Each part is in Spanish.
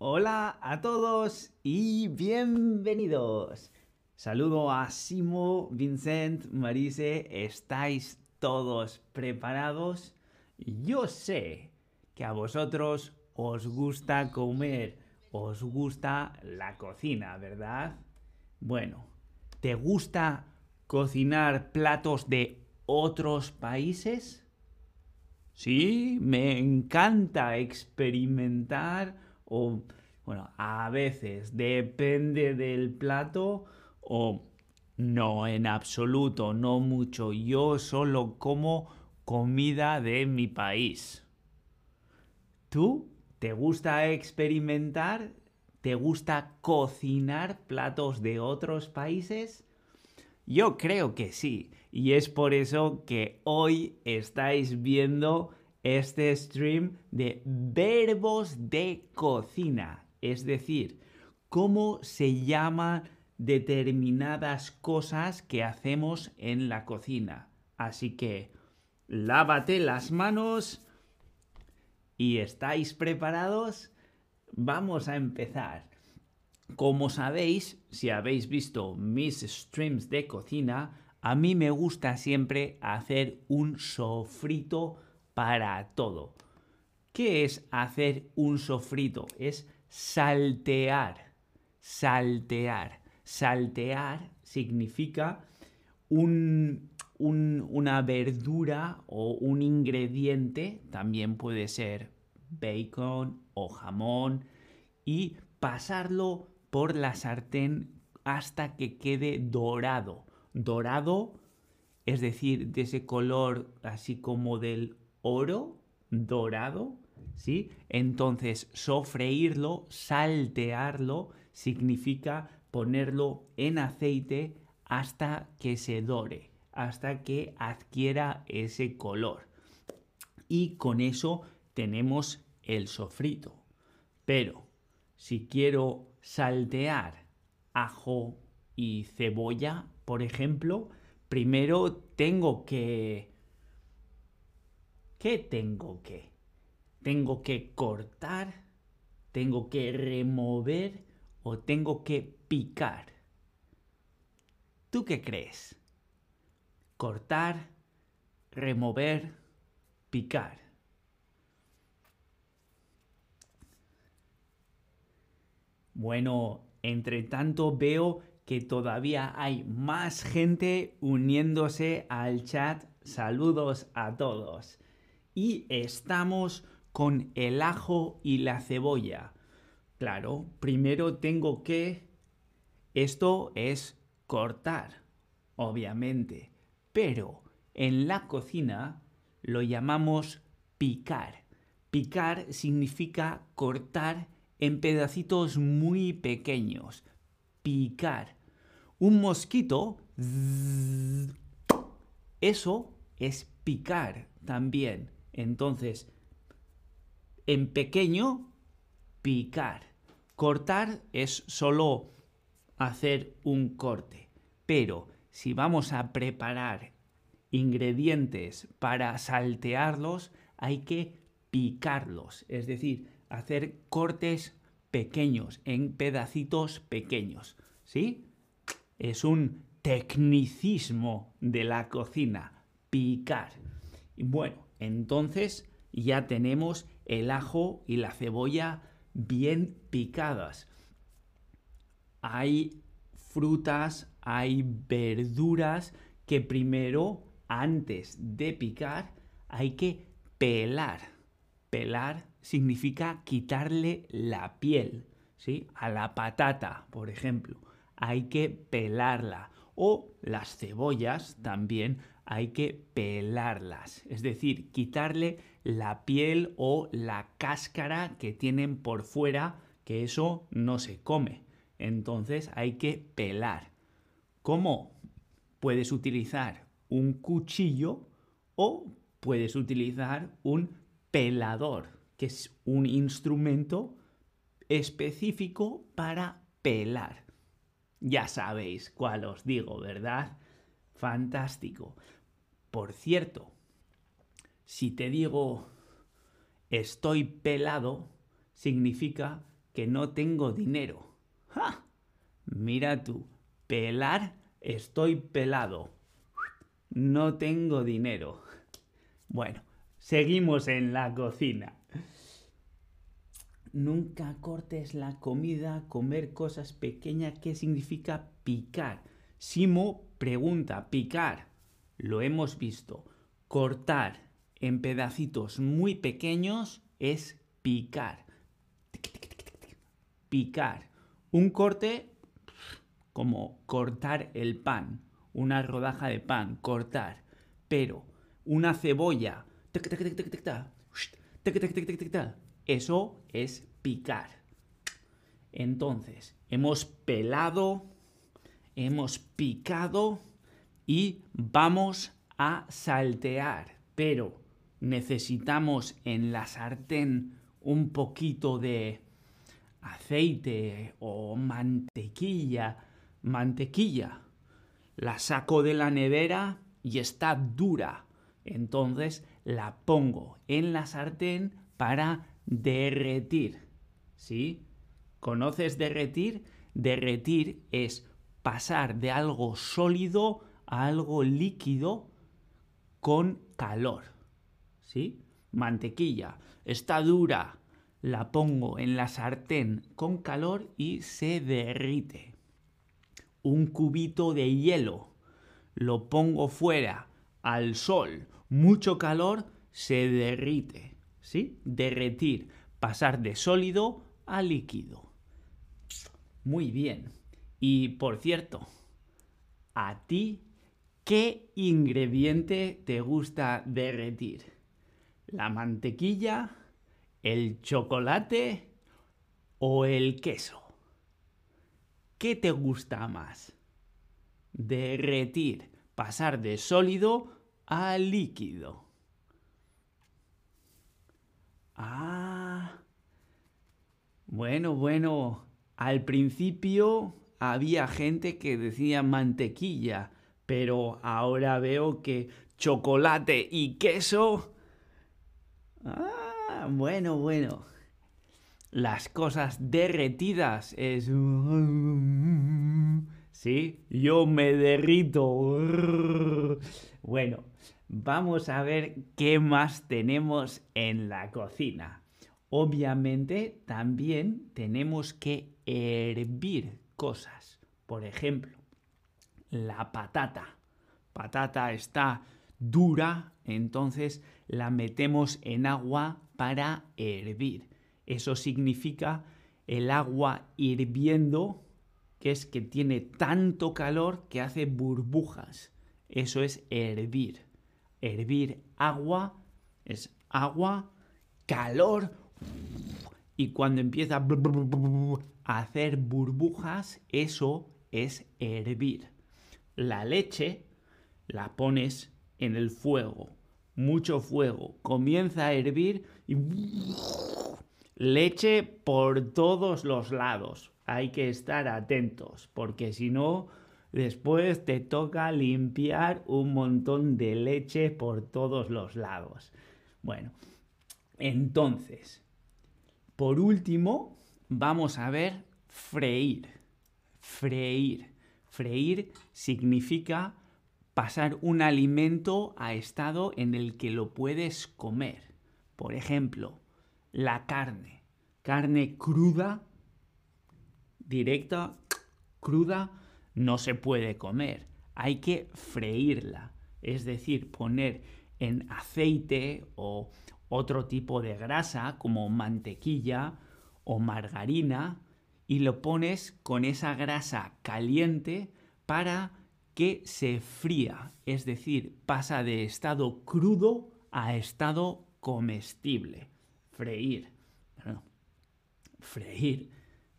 Hola a todos y bienvenidos. Saludo a Simo, Vincent, Marise. ¿Estáis todos preparados? Yo sé que a vosotros os gusta comer, os gusta la cocina, ¿verdad? Bueno, ¿te gusta cocinar platos de otros países? Sí, me encanta experimentar o, bueno, a veces depende del plato o no, en absoluto, no mucho. Yo solo como comida de mi país. ¿Tú te gusta experimentar? ¿Te gusta cocinar platos de otros países? Yo creo que sí. Y es por eso que hoy estáis viendo este stream de verbos de cocina. Es decir, cómo se llaman determinadas cosas que hacemos en la cocina. Así que lávate las manos y estáis preparados. Vamos a empezar. Como sabéis, si habéis visto mis streams de cocina, a mí me gusta siempre hacer un sofrito para todo. ¿Qué es hacer un sofrito? Es saltear, saltear. Saltear significa una verdura o un ingrediente, también puede ser bacon o jamón, y pasarlo por la sartén hasta que quede dorado. Dorado, es decir, de ese color así como del oro, dorado, ¿sí? Entonces, sofreírlo, saltearlo, significa ponerlo en aceite hasta que se dore, hasta que adquiera ese color. Y con eso tenemos el sofrito. Pero si quiero saltear ajo y cebolla, por ejemplo, primero tengo que... ¿Qué tengo que? Tengo que cortar, tengo que remover o tengo que picar. ¿Tú qué crees? Cortar, remover, picar. Bueno, entre tanto veo que todavía hay más gente uniéndose al chat. Saludos a todos. Y estamos con el ajo y la cebolla. Claro, primero tengo que... Esto es cortar, obviamente. Pero en la cocina lo llamamos picar. Picar significa cortar en pedacitos muy pequeños. Picar. Un mosquito... Eso es picar también. Entonces, en pequeño, picar. Cortar es solo hacer un corte. Pero si vamos a preparar ingredientes para saltearlos, hay que picarlos. Es decir, hacer cortes pequeños, en pedacitos pequeños. ¿Sí? Es un tecnicismo de la cocina, picar. Y bueno, entonces ya tenemos el ajo y la cebolla bien picadas. Hay frutas, hay verduras que primero, antes de picar, hay que pelar. Pelar significa quitarle la piel, ¿sí? A la patata, por ejemplo, hay que pelarla. O las cebollas también hay que pelarlas, es decir, quitarle la piel o la cáscara que tienen por fuera, que eso no se come. Entonces hay que pelar. ¿Cómo? Puedes utilizar un cuchillo o puedes utilizar un pelador que es un instrumento específico para pelar. Ya sabéis cuál os digo, ¿verdad? Fantástico. Por cierto, si te digo estoy pelado, significa que no tengo dinero. ¡Ja! Mira tú, pelar, estoy pelado. No tengo dinero. Bueno, seguimos en la cocina. Nunca cortes la comida, comer cosas pequeñas. ¿Qué significa picar? Simo pregunta, picar. Lo hemos visto. Cortar en pedacitos muy pequeños es picar. Picar. Un corte como cortar el pan, una rodaja de pan, cortar. Pero una cebolla, eso es picar. Entonces, hemos pelado, hemos picado y vamos a saltear. Pero necesitamos en la sartén un poquito de aceite o mantequilla. Mantequilla. La saco de la nevera y está dura. Entonces la pongo en la sartén para derretir. ¿Sí? ¿Conoces derretir? Derretir es pasar de algo sólido algo líquido con calor. ¿Sí? Mantequilla. Está dura. La pongo en la sartén con calor y se derrite. Un cubito de hielo. Lo pongo fuera al sol. Mucho calor se derrite. ¿Sí? Derretir. Pasar de sólido a líquido. Muy bien. Y por cierto, ¿a ti qué ingrediente te gusta derretir? ¿La mantequilla, el chocolate o el queso? ¿Qué te gusta más? Derretir, pasar de sólido a líquido. Ah. Bueno, bueno. Al principio había gente que decía mantequilla, pero ahora veo que chocolate y queso. Ah, bueno, bueno. Las cosas derretidas es... Sí, yo me derrito. Bueno, vamos a ver qué más tenemos en la cocina. Obviamente también tenemos que hervir cosas. Por ejemplo, la patata. Patata está dura, entonces la metemos en agua para hervir. Eso significa el agua hirviendo, que es que tiene tanto calor que hace burbujas. Eso es hervir. Hervir agua es agua, calor, y cuando empieza a hacer burbujas, eso es hervir. La leche la pones en el fuego, mucho fuego, comienza a hervir y leche por todos los lados. Hay que estar atentos, porque si no, después te toca limpiar un montón de leche por todos los lados. Bueno, entonces, por último, vamos a ver freír. Freír. Freír significa pasar un alimento a estado en el que lo puedes comer. Por ejemplo, la carne. Carne cruda, directa, cruda, no se puede comer. Hay que freírla. Es decir, poner en aceite o otro tipo de grasa como mantequilla o margarina y lo pones con esa grasa caliente para que se fría, es decir, pasa de estado crudo a estado comestible. Freír. freír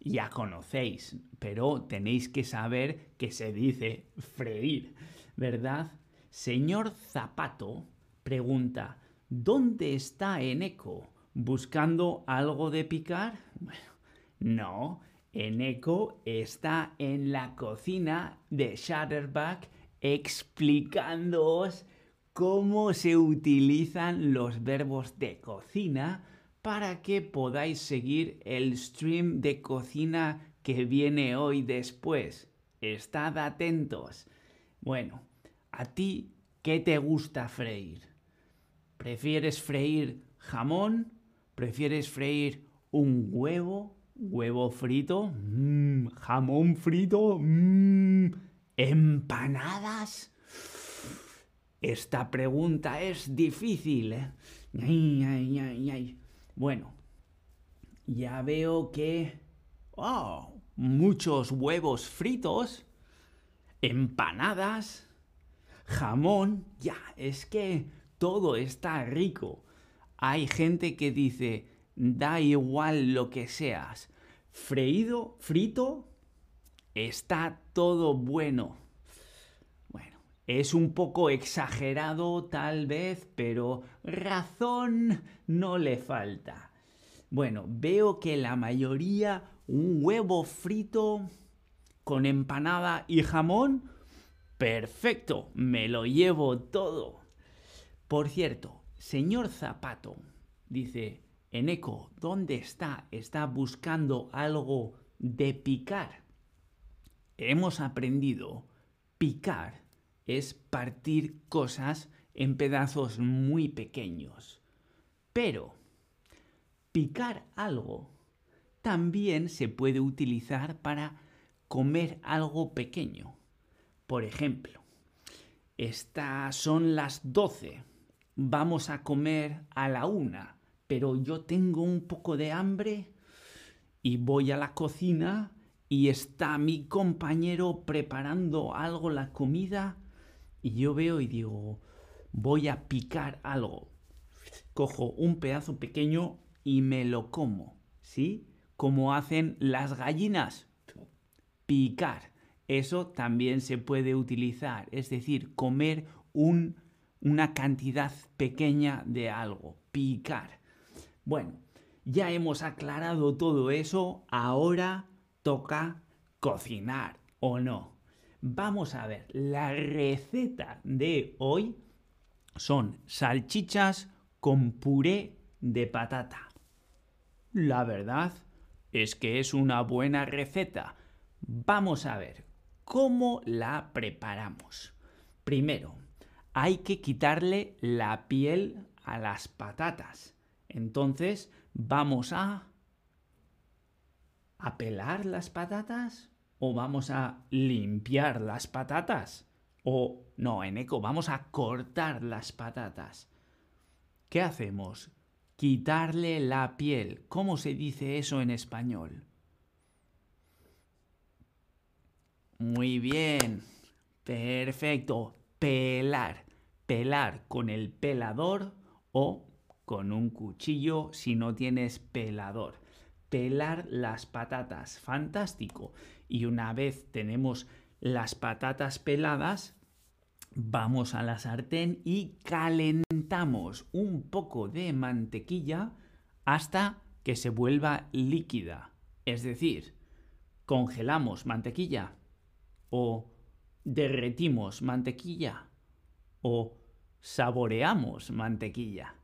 ya conocéis, pero tenéis que saber que se dice freír, ¿verdad? Señor Zapato pregunta, ¿Dónde está Eneco? ¿Buscando algo de picar? Bueno, no. Eneco está en la cocina de Shutterback explicándoos cómo se utilizan los verbos de cocina para que podáis seguir el stream de cocina que viene hoy después. Estad atentos. Bueno, ¿a ti qué te gusta freír? ¿Prefieres freír jamón? ¿Prefieres freír un huevo? ¿Huevo frito? Mm, ¿Jamón frito? Mm, ¿Empanadas? Esta pregunta es difícil. ¿eh? bueno, ya veo que... ¡Oh! Muchos huevos fritos, empanadas, jamón. Ya, es que todo está rico. Hay gente que dice, da igual lo que seas. Freído, frito, está todo bueno. Es un poco exagerado tal vez, pero razón no le falta. Bueno, veo que la mayoría un huevo frito con empanada y jamón. Perfecto, me lo llevo todo. Por cierto, señor Zapato, dice, Eneco, ¿dónde está? Está buscando algo de picar. Hemos aprendido picar es partir cosas en pedazos muy pequeños. Pero picar algo también se puede utilizar para comer algo pequeño. Por ejemplo, estas son las 12. Vamos a comer a la una, pero yo tengo un poco de hambre y voy a la cocina y está mi compañero preparando algo la comida y yo veo y digo, voy a picar algo. Cojo un pedazo pequeño y me lo como, ¿sí? Como hacen las gallinas. Picar. Eso también se puede utilizar, es decir, comer un, una cantidad pequeña de algo. Picar. Bueno, ya hemos aclarado todo eso, ahora toca cocinar, ¿o no? Vamos a ver, la receta de hoy son salchichas con puré de patata. La verdad es que es una buena receta. Vamos a ver cómo la preparamos. Primero, hay que quitarle la piel a las patatas. Entonces, vamos a... ¿A pelar las patatas? o vamos a limpiar las patatas. O no, en eco, vamos a cortar las patatas. ¿Qué hacemos? Quitarle la piel. ¿Cómo se dice eso en español? Muy bien. Perfecto. Pelar. Pelar con el pelador o con un cuchillo si no tienes pelador. Pelar las patatas. Fantástico y una vez tenemos las patatas peladas, vamos a la sartén y calentamos un poco de mantequilla hasta que se vuelva líquida. Es decir, congelamos mantequilla o derretimos mantequilla o saboreamos mantequilla.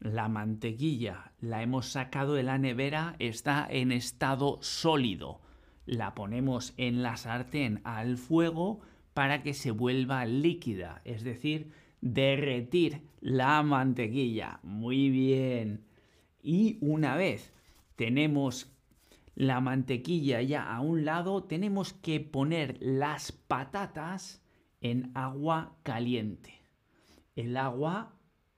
La mantequilla la hemos sacado de la nevera, está en estado sólido. La ponemos en la sartén al fuego para que se vuelva líquida, es decir, derretir la mantequilla. Muy bien. Y una vez tenemos la mantequilla ya a un lado, tenemos que poner las patatas en agua caliente. El agua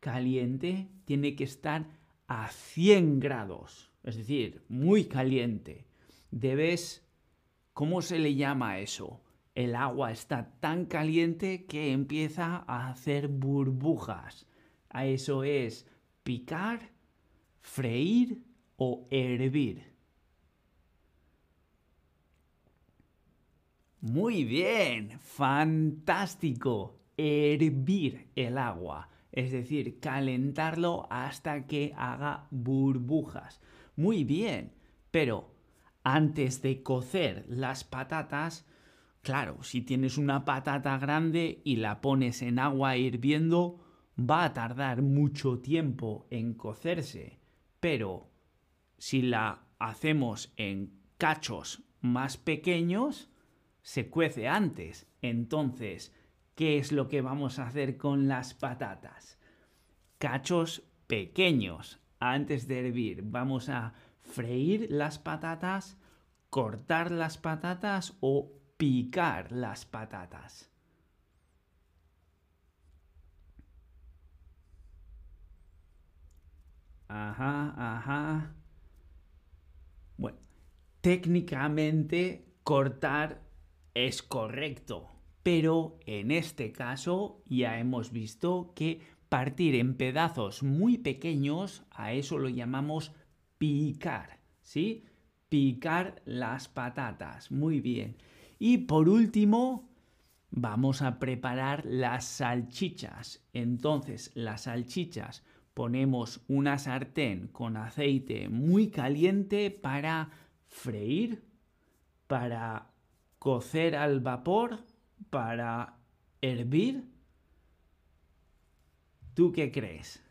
caliente tiene que estar a 100 grados, es decir, muy caliente. Debes, ¿cómo se le llama eso? El agua está tan caliente que empieza a hacer burbujas. A eso es picar, freír o hervir. Muy bien, fantástico. Hervir el agua es decir, calentarlo hasta que haga burbujas. Muy bien, pero antes de cocer las patatas, claro, si tienes una patata grande y la pones en agua hirviendo, va a tardar mucho tiempo en cocerse, pero si la hacemos en cachos más pequeños, se cuece antes. Entonces, ¿qué es lo que vamos a hacer con las patatas? Cachos pequeños. Antes de hervir, vamos a freír las patatas, cortar las patatas o picar las patatas. Ajá, ajá. Bueno, técnicamente cortar es correcto, pero en este caso ya hemos visto que partir en pedazos muy pequeños, a eso lo llamamos picar, ¿sí? Picar las patatas, muy bien. Y por último, vamos a preparar las salchichas. Entonces, las salchichas ponemos una sartén con aceite muy caliente para freír, para cocer al vapor, para hervir. ¿Tú qué crees?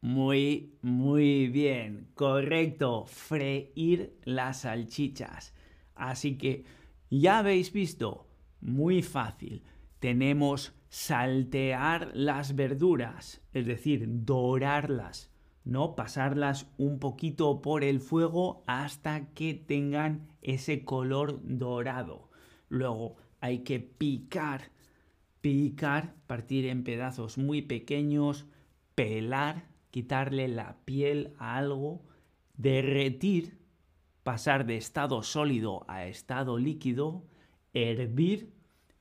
Muy, muy bien. Correcto. Freír las salchichas. Así que ya habéis visto muy fácil. Tenemos saltear las verduras, es decir, dorarlas, ¿no? Pasarlas un poquito por el fuego hasta que tengan ese color dorado. Luego hay que picar, picar, partir en pedazos muy pequeños, pelar, quitarle la piel a algo, derretir, pasar de estado sólido a estado líquido, hervir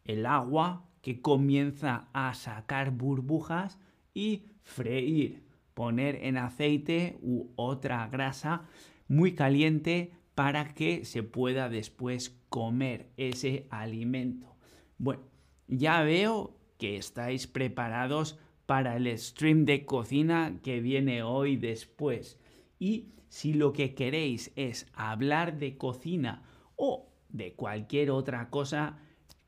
el agua que comienza a sacar burbujas y freír, poner en aceite u otra grasa muy caliente para que se pueda después comer ese alimento. Bueno, ya veo que estáis preparados para el stream de cocina que viene hoy después. Y si lo que queréis es hablar de cocina o de cualquier otra cosa,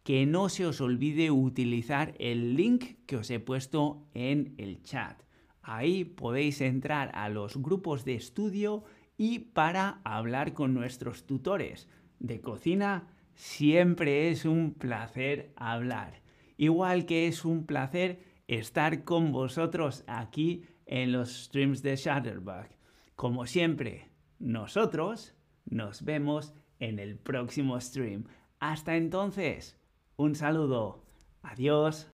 que no se os olvide utilizar el link que os he puesto en el chat. Ahí podéis entrar a los grupos de estudio y para hablar con nuestros tutores de cocina siempre es un placer hablar. Igual que es un placer estar con vosotros aquí en los streams de Shutterbug. Como siempre, nosotros nos vemos en el próximo stream. Hasta entonces, un saludo. Adiós.